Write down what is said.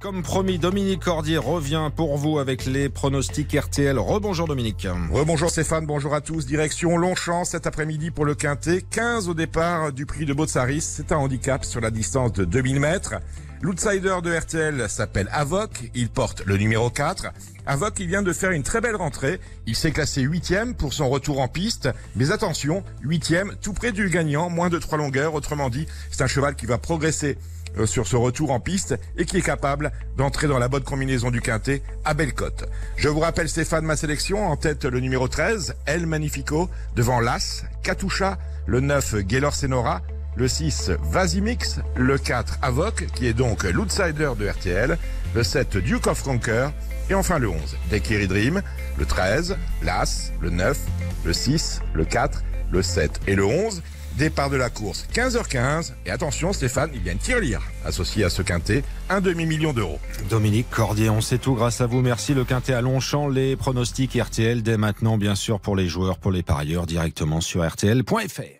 comme promis, Dominique Cordier revient pour vous avec les pronostics RTL. Rebonjour Dominique. Rebonjour Stéphane, bonjour à tous. Direction Longchamp cet après-midi pour le Quintet. 15 au départ du prix de Botsaris. C'est un handicap sur la distance de 2000 mètres. L'outsider de RTL s'appelle Avoc. Il porte le numéro 4. Avoc, il vient de faire une très belle rentrée. Il s'est classé huitième pour son retour en piste. Mais attention, huitième, tout près du gagnant, moins de trois longueurs. Autrement dit, c'est un cheval qui va progresser sur ce retour en piste et qui est capable d'entrer dans la bonne combinaison du quintet à belle cote. Je vous rappelle Stéphane, ma sélection, en tête le numéro 13, El Magnifico, devant l'As, Katusha, le 9, Gaylor Senora, le 6 Vasimix, le 4 Avoc, qui est donc l'outsider de RTL, le 7 Duke of Conquer, et enfin le 11 Dekiri Dream, le 13 l'As, le 9, le 6, le 4, le 7 et le 11. Départ de la course 15h15 et attention Stéphane, il y a une tirelire associée à ce quintet, un demi-million d'euros. Dominique Cordier, on sait tout grâce à vous. Merci le quintet à Longchamp, les pronostics RTL dès maintenant bien sûr pour les joueurs, pour les parieurs directement sur rtl.fr.